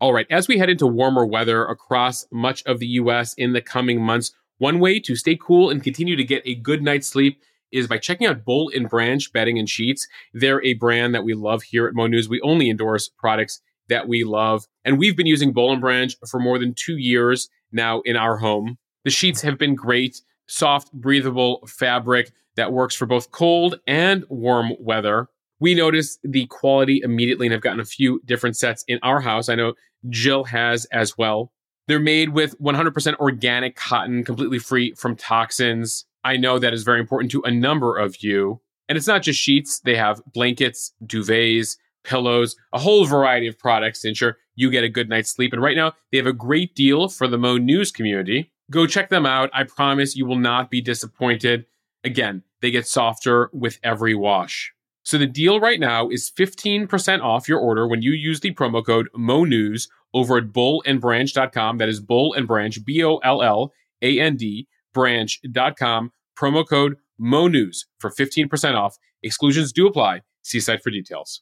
All right, as we head into warmer weather across much of the US in the coming months, one way to stay cool and continue to get a good night's sleep is by checking out Boll and Branch bedding and sheets. They're a brand that we love here at Mo News. We only endorse products that we love, and we've been using Boll and Branch for more than two years now in our home. The sheets have been great, soft, breathable fabric that works for both cold and warm weather. We noticed the quality immediately and have gotten a few different sets in our house. I know Jill has as well. They're made with 100% organic cotton, completely free from toxins. I know that is very important to a number of you. And it's not just sheets, they have blankets, duvets, pillows, a whole variety of products to ensure you get a good night's sleep. And right now, they have a great deal for the Mo News community. Go check them out. I promise you will not be disappointed. Again, they get softer with every wash. So the deal right now is 15% off your order when you use the promo code MONEWS over at bollandbranch.com. That is Boll and Branch, B O L L A N D, branch.com. Promo code MONEWS for 15% off. Exclusions do apply. See site for details.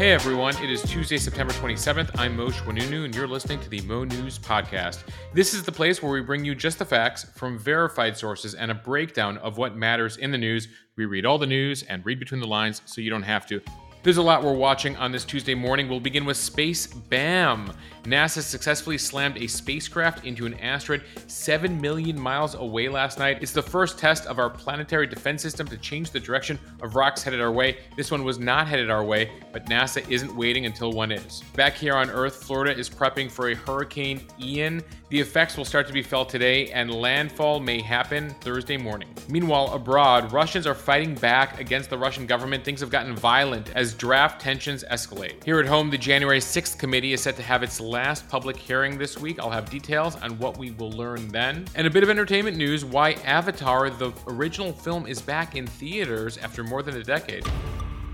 Hey everyone, it is Tuesday, September 27th. I'm Mo Oinounou, and you're listening to the Mo News Podcast. This is the place where we bring you just the facts from verified sources and a breakdown of what matters in the news. We read all the news and read between the lines so you don't have to. There's a lot we're watching on this Tuesday morning. We'll begin with Space BAM. NASA successfully slammed a spacecraft into an asteroid 7 million miles away last night. It's the first test of our planetary defense system to change the direction of rocks headed our way. This one was not headed our way, but NASA isn't waiting until one is. Back here on Earth, Florida is prepping for a Hurricane Ian. The effects will start to be felt today, and landfall may happen Thursday morning. Meanwhile, abroad, Russians are fighting back against the Russian government. Things have gotten violent as draft tensions escalate. Here at home, the January 6th committee is set to have its last public hearing this week. I'll have details on what we will learn then. And a bit of entertainment news why Avatar, the original film, is back in theaters after more than a decade.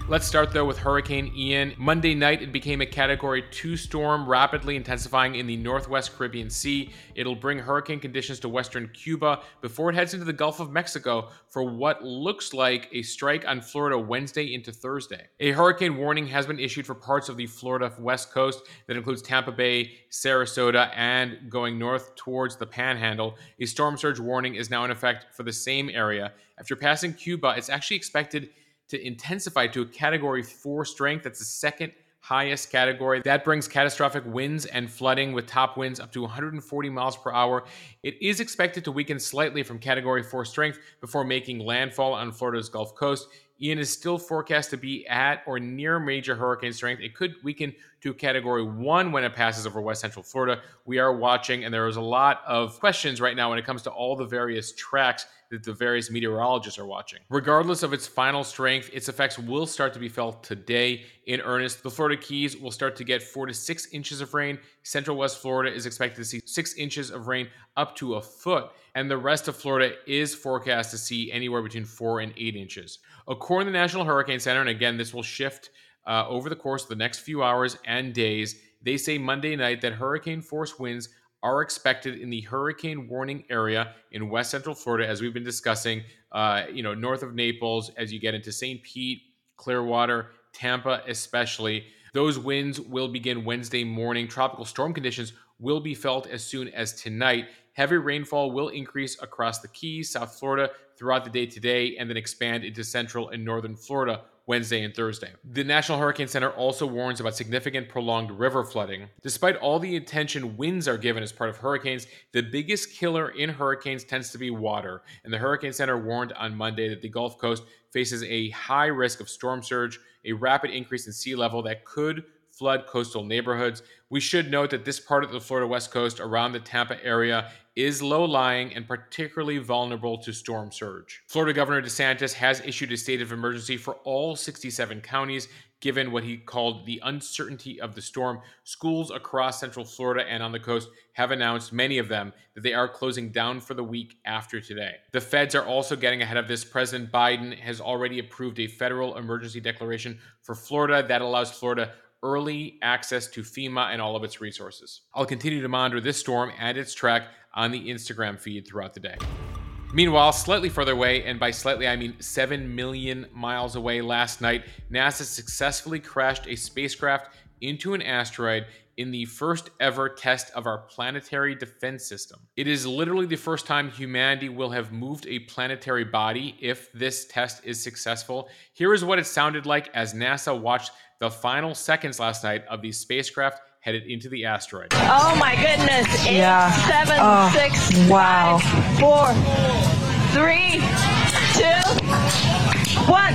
Let's start though with Hurricane Ian. Monday night, it became a Category 2 storm, rapidly intensifying in the northwest Caribbean Sea. It'll bring hurricane conditions to western Cuba before it heads into the Gulf of Mexico for what looks like a strike on Florida Wednesday into Thursday. A hurricane warning has been issued for parts of the Florida west coast that includes Tampa Bay, Sarasota, and going north towards the Panhandle. A storm surge warning is now in effect for the same area. After passing Cuba, it's actually expected to intensify to a category four strength. That's the second highest category. That brings catastrophic winds and flooding with top winds up to 140 miles per hour. It is expected to weaken slightly from category four strength before making landfall on Florida's Gulf Coast. Ian is still forecast to be at or near major hurricane strength. It could weaken to category one when it passes over west central Florida. We are watching, and there is a lot of questions right now when it comes to all the various tracks that the various meteorologists are watching. Regardless of its final strength, its effects will start to be felt today in earnest. The Florida Keys will start to get four to six inches of rain. Central West Florida is expected to see six inches of rain up to a foot. And the rest of Florida is forecast to see anywhere between four and eight inches. According to the National Hurricane Center, and again, this will shift uh, over the course of the next few hours and days, they say Monday night that hurricane force winds are expected in the hurricane warning area in west central Florida, as we've been discussing, uh, you know, north of Naples, as you get into St. Pete, Clearwater, Tampa, especially. Those winds will begin Wednesday morning. Tropical storm conditions will be felt as soon as tonight. Heavy rainfall will increase across the Keys, South Florida, throughout the day today, and then expand into central and northern Florida Wednesday and Thursday. The National Hurricane Center also warns about significant prolonged river flooding. Despite all the attention winds are given as part of hurricanes, the biggest killer in hurricanes tends to be water. And the Hurricane Center warned on Monday that the Gulf Coast faces a high risk of storm surge, a rapid increase in sea level that could flood coastal neighborhoods. We should note that this part of the Florida West Coast around the Tampa area is low lying and particularly vulnerable to storm surge. Florida Governor DeSantis has issued a state of emergency for all 67 counties, given what he called the uncertainty of the storm. Schools across central Florida and on the coast have announced, many of them, that they are closing down for the week after today. The feds are also getting ahead of this. President Biden has already approved a federal emergency declaration for Florida that allows Florida early access to FEMA and all of its resources. I'll continue to monitor this storm and its track on the Instagram feed throughout the day. Meanwhile, slightly further away, and by slightly I mean 7 million miles away last night, NASA successfully crashed a spacecraft into an asteroid in the first ever test of our planetary defense system. It is literally the first time humanity will have moved a planetary body if this test is successful. Here is what it sounded like as NASA watched the final seconds last night of the spacecraft headed into the asteroid. Oh my goodness. Eight, yeah. seven, oh, six, wow. Five, four, three, two, one.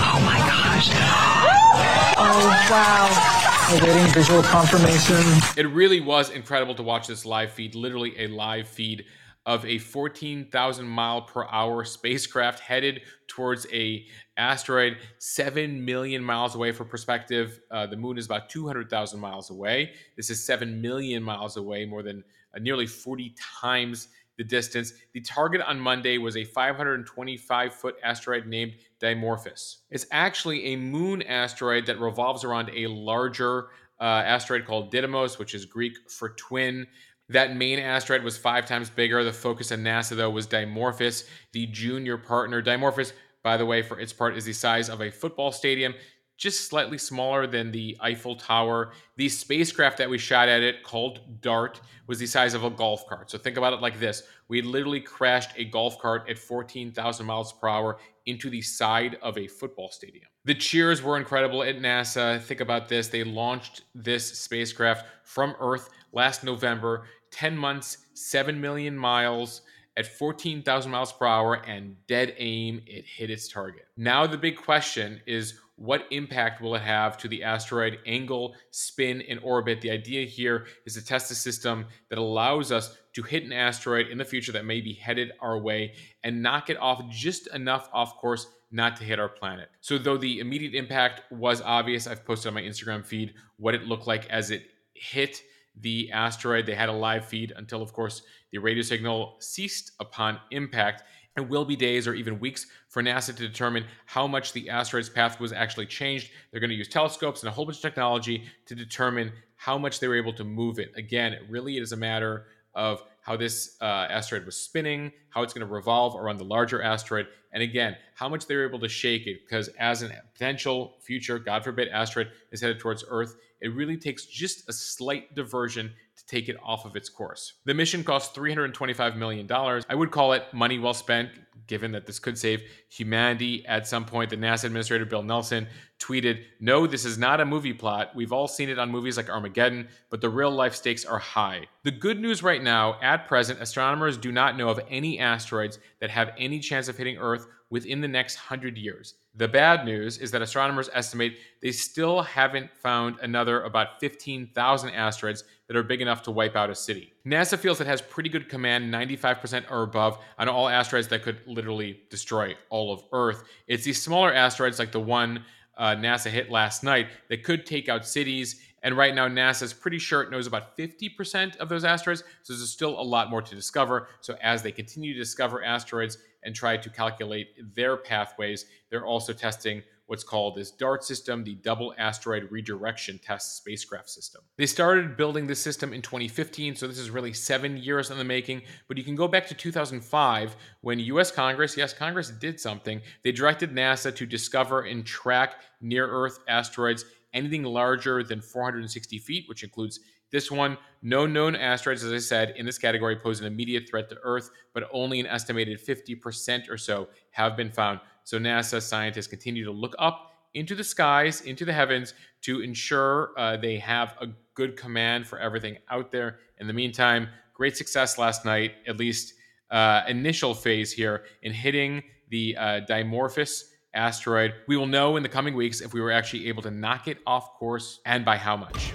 Oh my gosh. oh wow. Awaiting visual confirmation. It really was incredible to watch this live feed, literally a live feed of a 14,000 mile per hour spacecraft headed towards a asteroid 7 million miles away for perspective uh, the moon is about 200,000 miles away this is 7 million miles away more than uh, nearly 40 times the distance the target on monday was a 525 foot asteroid named dimorphos it's actually a moon asteroid that revolves around a larger uh, asteroid called didymos which is greek for twin that main asteroid was five times bigger. The focus of NASA, though, was Dimorphos, the junior partner. Dimorphos, by the way, for its part, is the size of a football stadium, just slightly smaller than the Eiffel Tower. The spacecraft that we shot at it, called DART, was the size of a golf cart. So think about it like this we literally crashed a golf cart at 14,000 miles per hour into the side of a football stadium. The cheers were incredible at NASA. Think about this they launched this spacecraft from Earth last November, 10 months, 7 million miles at 14,000 miles per hour and dead aim, it hit its target. Now, the big question is what impact will it have to the asteroid angle, spin, and orbit? The idea here is to test a system that allows us to hit an asteroid in the future that may be headed our way and knock it off just enough off course not to hit our planet. So, though the immediate impact was obvious, I've posted on my Instagram feed what it looked like as it hit the asteroid. They had a live feed until, of course, the radio signal ceased upon impact. It will be days or even weeks for NASA to determine how much the asteroid's path was actually changed. They're going to use telescopes and a whole bunch of technology to determine how much they were able to move it. Again, really is a matter of how this uh, asteroid was spinning, how it's going to revolve around the larger asteroid, and again, how much they were able to shake it. Because as a potential future, God forbid, asteroid is headed towards Earth, it really takes just a slight diversion to take it off of its course. The mission cost $325 million. I would call it money well spent, given that this could save humanity at some point. The NASA administrator, Bill Nelson, tweeted, No, this is not a movie plot. We've all seen it on movies like Armageddon, but the real life stakes are high. The good news right now, at present, astronomers do not know of any asteroids that have any chance of hitting Earth within the next 100 years. The bad news is that astronomers estimate they still haven't found another about 15,000 asteroids that are big enough to wipe out a city. NASA feels it has pretty good command, 95% or above, on all asteroids that could literally destroy all of Earth. It's these smaller asteroids like the one uh, NASA hit last night that could take out cities. And right now, NASA is pretty sure it knows about 50% of those asteroids. So there's still a lot more to discover. So as they continue to discover asteroids and try to calculate their pathways, they're also testing what's called this DART system, the Double Asteroid Redirection Test Spacecraft System. They started building this system in 2015, so this is really seven years in the making. But you can go back to 2005 when US Congress, yes, Congress did something. They directed NASA to discover and track near Earth asteroids anything larger than 460 feet, which includes this one. No known asteroids, as I said, in this category pose an immediate threat to Earth, but only an estimated 50% or so have been found. So NASA scientists continue to look up into the skies, into the heavens, to ensure uh, they have a good command for everything out there. In the meantime, great success last night, at least uh, initial phase here, in hitting the uh, Dimorphos asteroid. We will know in the coming weeks if we were actually able to knock it off course and by how much.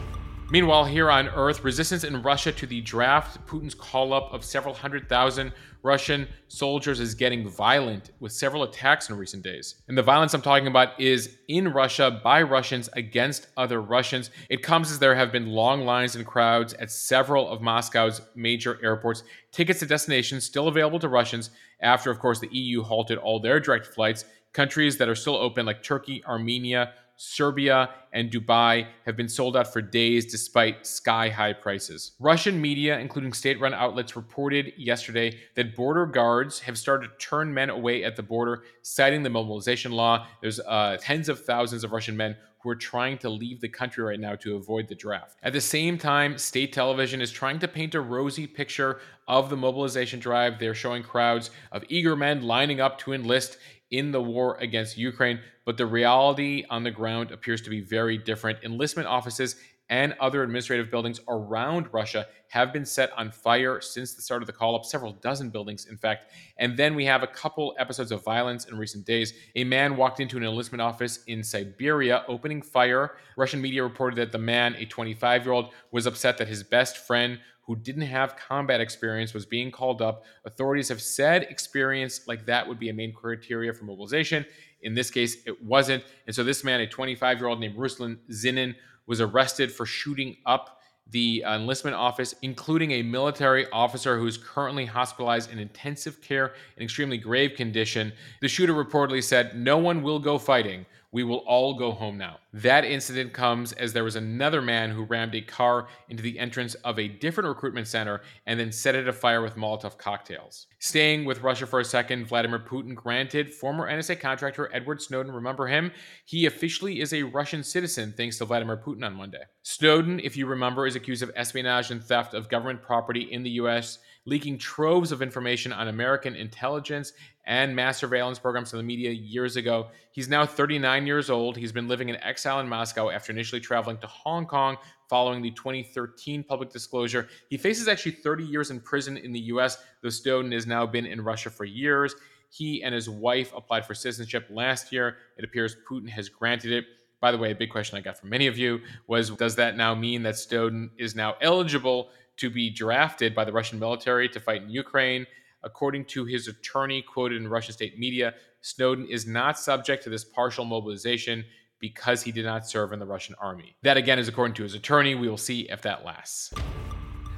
Meanwhile, here on Earth, resistance in Russia to the draft, Putin's call up of several hundred thousand Russian soldiers is getting violent with several attacks in recent days. And the violence I'm talking about is in Russia by Russians against other Russians. It comes as there have been long lines and crowds at several of Moscow's major airports. Tickets to destinations still available to Russians after, of course, the EU halted all their direct flights. Countries that are still open, like Turkey, Armenia, Serbia, and Dubai have been sold out for days despite sky high prices. Russian media, including state run outlets, reported yesterday that border guards have started to turn men away at the border, citing the mobilization law. There's uh, tens of thousands of Russian men who are trying to leave the country right now to avoid the draft. At the same time, state television is trying to paint a rosy picture of the mobilization drive. They're showing crowds of eager men lining up to enlist in the war against Ukraine, but the reality on the ground appears to be very different. Enlistment offices and other administrative buildings around Russia have been set on fire since the start of the call up, several dozen buildings, in fact. And then we have a couple episodes of violence in recent days. A man walked into an enlistment office in Siberia, opening fire. Russian media reported that the man, a 25 year old, was upset that his best friend, who didn't have combat experience, was being called up. Authorities have said experience like that would be a main criteria for mobilization. In this case, it wasn't. And so this man, a 25 year old named Ruslan Zinin, was arrested for shooting up the enlistment office, including a military officer who is currently hospitalized in intensive care in extremely grave condition. The shooter reportedly said, No one will go fighting. We will all go home now. That incident comes as there was another man who rammed a car into the entrance of a different recruitment center and then set it afire with Molotov cocktails. Staying with Russia for a second, Vladimir Putin granted former NSA contractor Edward Snowden, remember him? He officially is a Russian citizen thanks to Vladimir Putin on Monday. Snowden, if you remember, is accused of espionage and theft of government property in the US leaking troves of information on American intelligence and mass surveillance programs to the media years ago. He's now 39 years old. He's been living in exile in Moscow after initially traveling to Hong Kong following the 2013 public disclosure. He faces actually 30 years in prison in the US, though Snowden has now been in Russia for years. He and his wife applied for citizenship last year. It appears Putin has granted it. By the way, a big question I got from many of you was Does that now mean that Snowden is now eligible to be drafted by the Russian military to fight in Ukraine? According to his attorney, quoted in Russian state media, Snowden is not subject to this partial mobilization because he did not serve in the Russian army. That again is according to his attorney. We will see if that lasts.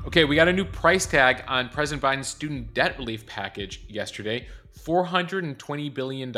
Okay, we got a new price tag on President Biden's student debt relief package yesterday. $420 billion.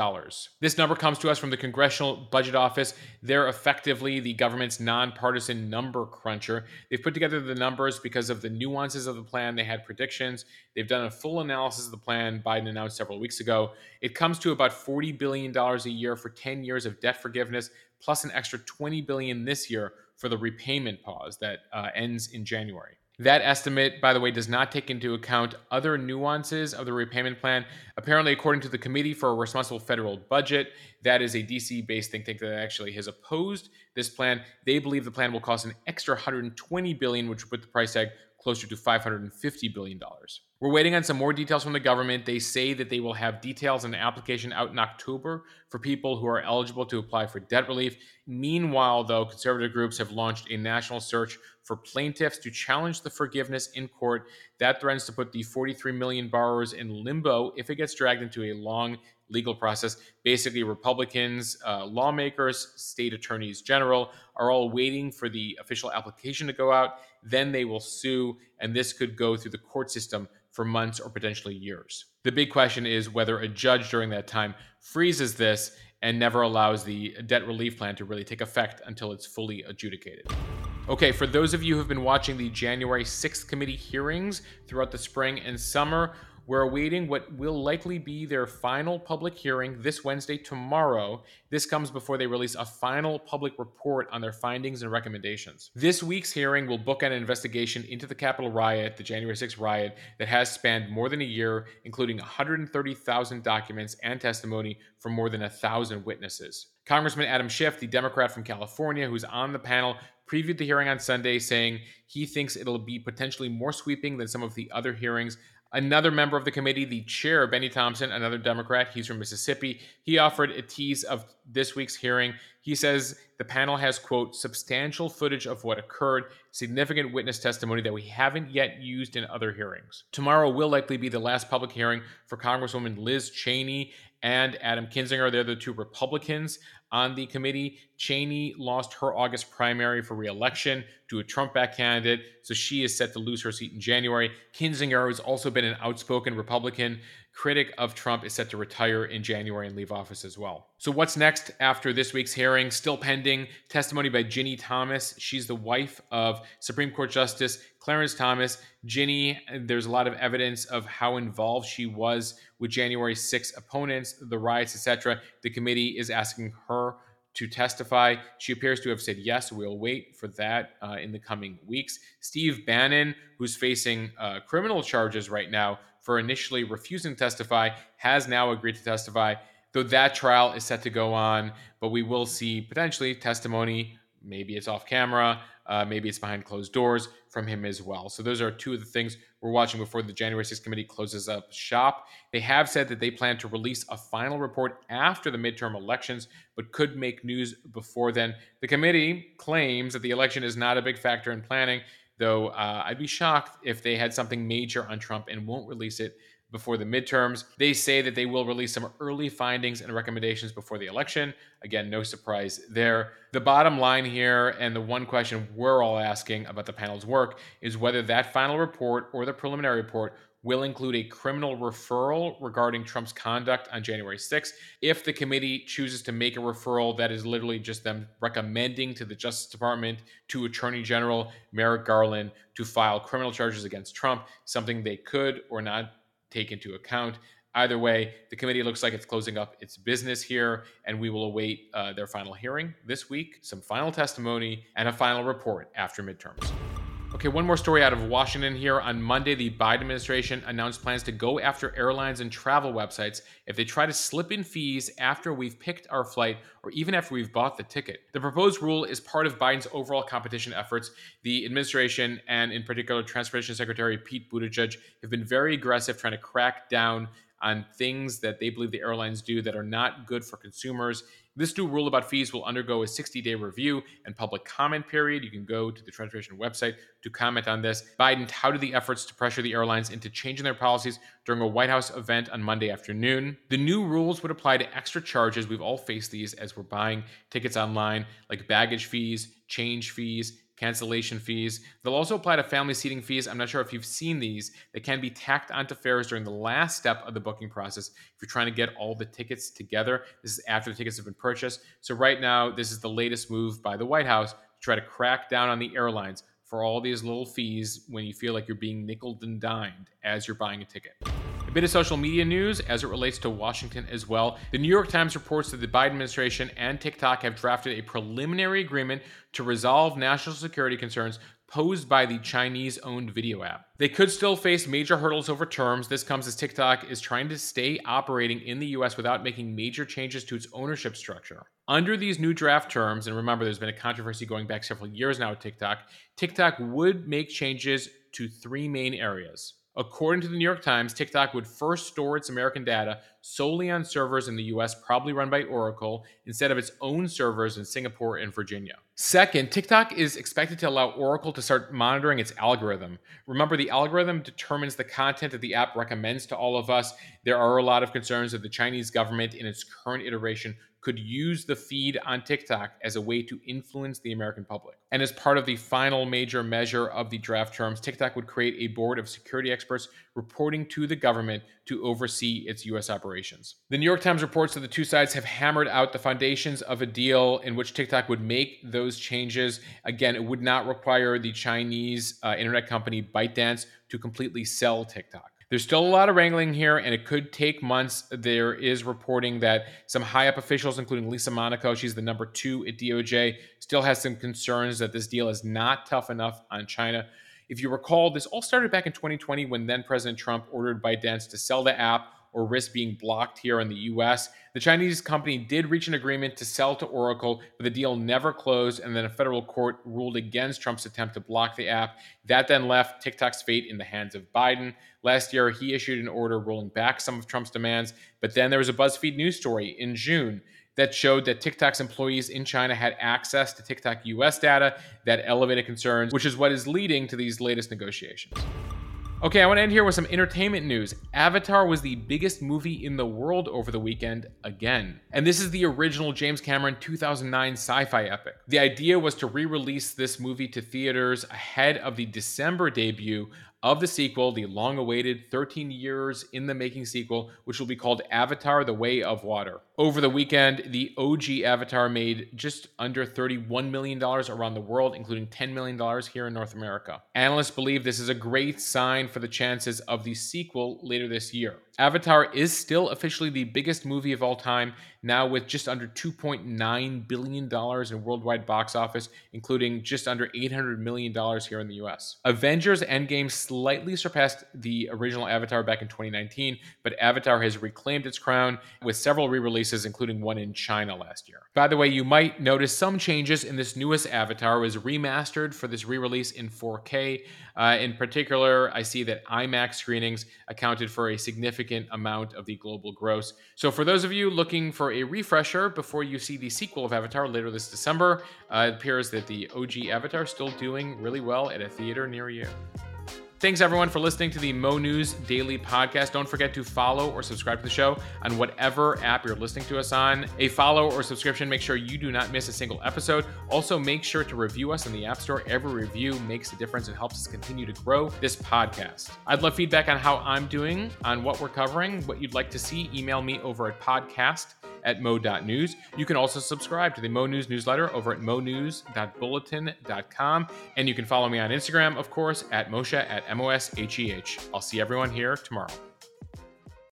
This number comes to us from the Congressional Budget Office. They're effectively the government's nonpartisan number cruncher. They've put together the numbers because of the nuances of the plan. They had predictions. They've done a full analysis of the plan Biden announced several weeks ago. It comes to about $40 billion a year for 10 years of debt forgiveness, plus an extra 20 billion this year for the repayment pause that uh, ends in January. That estimate, by the way, does not take into account other nuances of the repayment plan. Apparently, according to the Committee for a Responsible Federal Budget, that is a DC based think tank that actually has opposed this plan. They believe the plan will cost an extra 120 billion, which would put the price tag closer to $550 billion. We're waiting on some more details from the government. They say that they will have details the application out in October for people who are eligible to apply for debt relief. Meanwhile, though, conservative groups have launched a national search for plaintiffs to challenge the forgiveness in court. That threatens to put the 43 million borrowers in limbo if it gets dragged into a long legal process. Basically, Republicans, uh, lawmakers, state attorneys general are all waiting for the official application to go out. Then they will sue, and this could go through the court system for months or potentially years. The big question is whether a judge during that time freezes this and never allows the debt relief plan to really take effect until it's fully adjudicated. Okay, for those of you who've been watching the January 6th committee hearings throughout the spring and summer, we're awaiting what will likely be their final public hearing this Wednesday, tomorrow. This comes before they release a final public report on their findings and recommendations. This week's hearing will book an investigation into the Capitol riot, the January 6th riot, that has spanned more than a year, including 130,000 documents and testimony from more than 1,000 witnesses. Congressman Adam Schiff, the Democrat from California, who's on the panel, previewed the hearing on Sunday, saying he thinks it'll be potentially more sweeping than some of the other hearings Another member of the committee, the chair, Bennie Thompson, another Democrat, he's from Mississippi, he offered a tease of this week's hearing. He says the panel has, quote, substantial footage of what occurred, significant witness testimony that we haven't yet used in other hearings. Tomorrow will likely be the last public hearing for Congresswoman Liz Cheney and Adam Kinzinger. They're the two Republicans on the committee. Cheney lost her August primary for reelection to a Trump backed candidate, so she is set to lose her seat in January. Kinzinger has also been an outspoken Republican critic of Trump, is set to retire in January and leave office as well. So, what's next after this week's hearing? Still pending testimony by Ginni Thomas. She's the wife of Supreme Court Justice Clarence Thomas. Ginni, there's a lot of evidence of how involved she was with January 6 opponents, the riots, etc. The committee is asking her to testify. She appears to have said yes. We'll wait for that uh, in the coming weeks. Steve Bannon, who's facing uh, criminal charges right now for initially refusing to testify, has now agreed to testify. Though that trial is set to go on, but we will see potentially testimony. Maybe it's off camera, uh, maybe it's behind closed doors from him as well. So those are two of the things we're watching before the January 6th committee closes up shop. They have said that they plan to release a final report after the midterm elections, but could make news before then. The committee claims that the election is not a big factor in planning, though uh, I'd be shocked if they had something major on Trump and won't release it before the midterms. They say that they will release some early findings and recommendations before the election. Again, no surprise there. The bottom line here, and the one question we're all asking about the panel's work, is whether that final report or the preliminary report will include a criminal referral regarding Trump's conduct on January 6th. If the committee chooses to make a referral that is literally just them recommending to the Justice Department, to Attorney General Merrick Garland to file criminal charges against Trump, something they could or not take into account. Either way, the committee looks like it's closing up its business here, and we will await uh, their final hearing this week, some final testimony, and a final report after midterms. Okay, one more story out of Washington here. On Monday, the Biden administration announced plans to go after airlines and travel websites if they try to slip in fees after we've picked our flight or even after we've bought the ticket. The proposed rule is part of Biden's overall competition efforts. The administration, and in particular Transportation Secretary Pete Buttigieg, have been very aggressive trying to crack down on things that they believe the airlines do that are not good for consumers. This new rule about fees will undergo a 60 day review and public comment period. You can go to the transportation website to comment on this. Biden touted the efforts to pressure the airlines into changing their policies during a White House event on Monday afternoon. The new rules would apply to extra charges. We've all faced these as we're buying tickets online, like baggage fees, change fees, cancellation fees. They'll also apply to family seating fees. I'm not sure if you've seen these. They can be tacked onto fares during the last step of the booking process if you're trying to get all the tickets together. This is after the tickets have been purchased. So, right now, this is the latest move by the White House to try to crack down on the airlines for all these little fees when you feel like you're being nickel and dimed as you're buying a ticket bit of social media news as it relates to Washington as well. The New York Times reports that the Biden administration and TikTok have drafted a preliminary agreement to resolve national security concerns posed by the Chinese owned video app. They could still face major hurdles over terms. This comes as TikTok is trying to stay operating in the US without making major changes to its ownership structure. Under these new draft terms, and remember there's been a controversy going back several years now with TikTok, TikTok would make changes to three main areas. According to the New York Times, TikTok would first store its American data solely on servers in the US, probably run by Oracle, instead of its own servers in Singapore and Virginia. Second, TikTok is expected to allow Oracle to start monitoring its algorithm. Remember, the algorithm determines the content that the app recommends to all of us. There are a lot of concerns that the Chinese government, in its current iteration, could use the feed on TikTok as a way to influence the American public. And as part of the final major measure of the draft terms, TikTok would create a board of security experts reporting to the government to oversee its U.S. operations. The New York Times reports that the two sides have hammered out the foundations of a deal in which TikTok would make those changes. Again, it would not require the Chinese uh, internet company ByteDance to completely sell TikTok. There's still a lot of wrangling here, and it could take months. There is reporting that some high up officials, including Lisa Monaco, she's the number two at DOJ, still has some concerns that this deal is not tough enough on China. If you recall, this all started back in 2020 when then President Trump ordered ByteDance to sell the app or risk being blocked here in the US. The Chinese company did reach an agreement to sell to Oracle, but the deal never closed, and then a federal court ruled against Trump's attempt to block the app. That then left TikTok's fate in the hands of Biden. Last year, he issued an order rolling back some of Trump's demands, but then there was a BuzzFeed news story in June that showed that TikTok's employees in China had access to TikTok US data that elevated concerns, which is what is leading to these latest negotiations. Okay, I want to end here with some entertainment news. Avatar was the biggest movie in the world over the weekend again. And this is the original James Cameron 2009 sci fi epic. The idea was to re release this movie to theaters ahead of the December debut of the sequel, the long awaited 13 years in the making sequel, which will be called Avatar The Way of Water. Over the weekend, the OG Avatar made just under $31 million around the world, including $10 million here in North America. Analysts believe this is a great sign for the chances of the sequel later this year. Avatar is still officially the biggest movie of all time, now with just under $2.9 billion in worldwide box office, including just under $800 million here in the US. Avengers Endgame slightly surpassed the original Avatar back in 2019, but Avatar has reclaimed its crown with several re releases, including one in China last year. By the way, you might notice some changes in this newest Avatar. Was remastered for this re release in 4K. Uh, in particular, I see that IMAX screenings accounted for a significant amount of the global gross. So, for those of you looking for a refresher before you see the sequel of Avatar later this December, uh, it appears that the OG Avatar is still doing really well at a theater near you. Thanks everyone for listening to the Mo News Daily Podcast. Don't forget to follow or subscribe to the show on whatever app you're listening to us on. A follow or subscription makes sure you do not miss a single episode. Also, make sure to review us in the App Store. Every review makes a difference and helps us continue to grow this podcast. I'd love feedback on how I'm doing, on what we're covering, what you'd like to see. Email me over at podcast at mo.news. You can also subscribe to the Mo News newsletter over at monews.bulletin.com. And you can follow me on Instagram, of course, at Mosheh at M O S H E H. I'll see everyone here tomorrow.